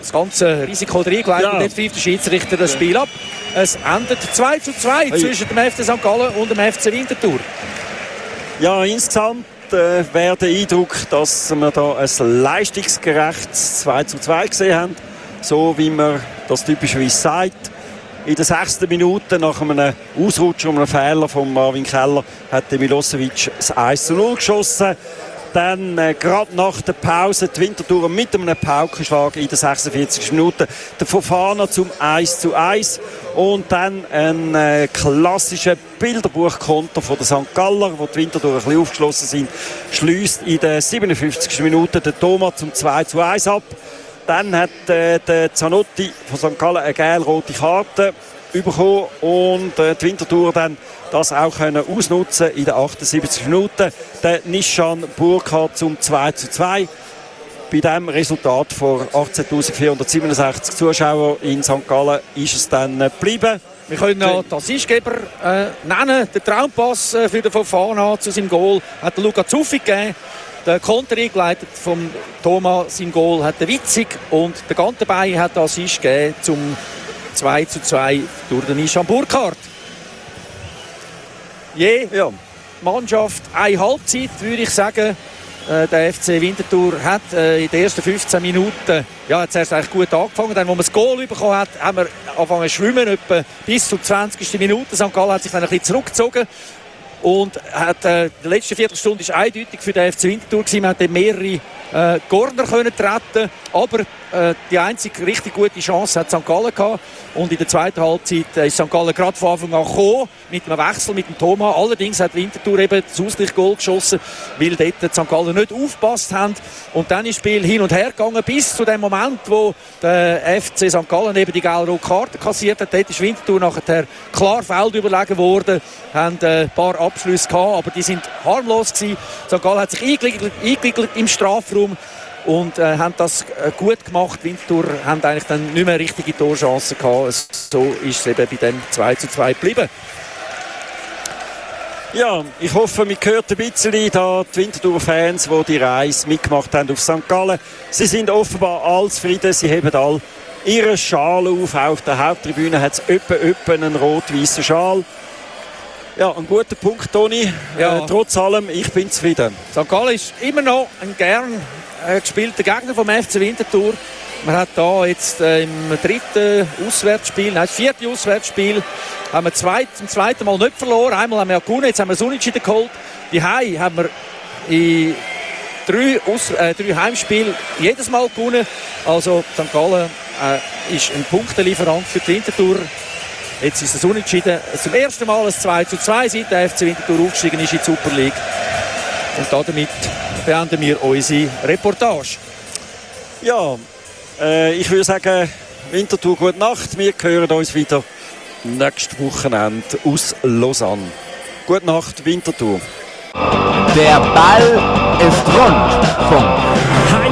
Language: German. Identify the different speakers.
Speaker 1: das ganze Risiko reingelegt ja. und jetzt pfeift der Schiedsrichter das Spiel ab. Es endet 2 zu 2 hey. zwischen dem FC St. Gallen und dem FC Winterthur.
Speaker 2: Ja, insgesamt äh, wäre der Eindruck, dass wir da ein leistungsgerechtes 2 zu 2 gesehen haben. So wie man das typischerweise sagt. In der sechsten Minute nach einem Ausrutscher und einem Fehler von Marvin Keller hat Milosevic das 1 zu 0 geschossen. Dann äh, gerade nach der Pause die Wintertour mit einem Paukenschlag in der 46. Minute. Der Fofana zum 1 zu 1. Und dann ein äh, klassischer Bilderbuchkonter von der St. Galler, wo die Wintertour ein bisschen aufgeschlossen sind, schließt in der 57. Minute der Thomas zum 2 zu 1 ab. Dann hat äh, der Zanotti von St. Gallen eine gelb-rote Karte bekommen und äh, die Wintertour dann das auch können ausnutzen in den 78 Minuten. Der Nishan Burkhardt zum 2 zu 2. Bei diesem Resultat vor 18.467 Zuschauern in St. Gallen ist es dann geblieben.
Speaker 1: Wir können noch den Assistgeber äh, nennen. Der Traumpass äh, für den Fofana zu seinem Goal hat der Luca Zuffi gegeben. Der Konter eingeleitet vom Thomas sein Goal hat der Witzig und der Gantenbein hat den Assist gegeben zum 2 zu 2 durch den Nishan Burkhardt je ja. Mannschaft eine Halbzeit, würde ich sagen. Äh, der FC Winterthur hat äh, in den ersten 15 Minuten ja, hat zuerst eigentlich gut angefangen. Dann, als man das Goal bekommen hat, haben wir angefangen zu schwimmen, etwa bis zur 20. Minute. St. Gallen hat sich dann ein bisschen zurückgezogen. Und hat, äh, die letzte Viertelstunde war eindeutig für den FC Winterthur. Gewesen. Man hat mehrere äh, Corner können treten, aber äh, die einzige richtig gute Chance hat St. Gallen gehabt. Und in der zweiten Halbzeit äh, ist St. Gallen gerade von Anfang an gekommen, mit einem Wechsel mit dem Thomas. Allerdings hat Winterthur eben das Ausgleichsgoal geschossen, weil dort St. Gallen nicht aufgepasst haben. Und dann ist das Spiel hin und her gegangen, bis zu dem Moment, wo der FC St. Gallen eben die gelbe Karte kassiert hat. Dort ist Winterthur nachher klar Feld überlegen worden, haben äh, ein paar Abschlüsse gehabt, aber die sind harmlos gewesen. St. Gallen hat sich eingegliedert im Strafraum und äh, haben das äh, gut gemacht. Winterthur haben eigentlich dann nicht mehr richtige Torchancen gehabt. So ist es eben bei dem 2 zu 2 geblieben.
Speaker 2: Ja, ich hoffe, man hört ein bisschen da die Winterthur-Fans, die die Reise mitgemacht haben auf St. Gallen. Sie sind offenbar all zufrieden, sie haben all ihre Schal auf. Auch auf der Haupttribüne hat es öppe, öppe einen rot-weißen Schal. Ja, ein guter Punkt, Toni. Ja. Äh, trotz allem, ich bin zufrieden.
Speaker 1: St. Gallen ist immer noch ein gern äh, gespielter Gegner vom FC Winterthur. Man hat da jetzt äh, im dritten Auswärtsspiel, nein, das vierte Auswärtsspiel, haben wir zweit, zum zweiten Mal nicht verloren. Einmal haben wir ja gewonnen, jetzt haben wir das Unentschieden geholt. Die Hai haben wir in drei, Aus äh, drei Heimspiele jedes Mal gewonnen. Also St. Gallen äh, ist ein Punktelieferant für die Winterthur. Jetzt ist es unentschieden. Zum ersten Mal ein 2 zu 2, seit der FC Winterthur aufgestiegen ist in die Super League. Und damit beenden wir unsere Reportage.
Speaker 2: Ja, äh, ich würde sagen, Winterthur, gute Nacht. Wir hören uns wieder nächstes Wochenende aus Lausanne. Gute Nacht, Winterthur.
Speaker 3: Der Ball ist rund. Punkt.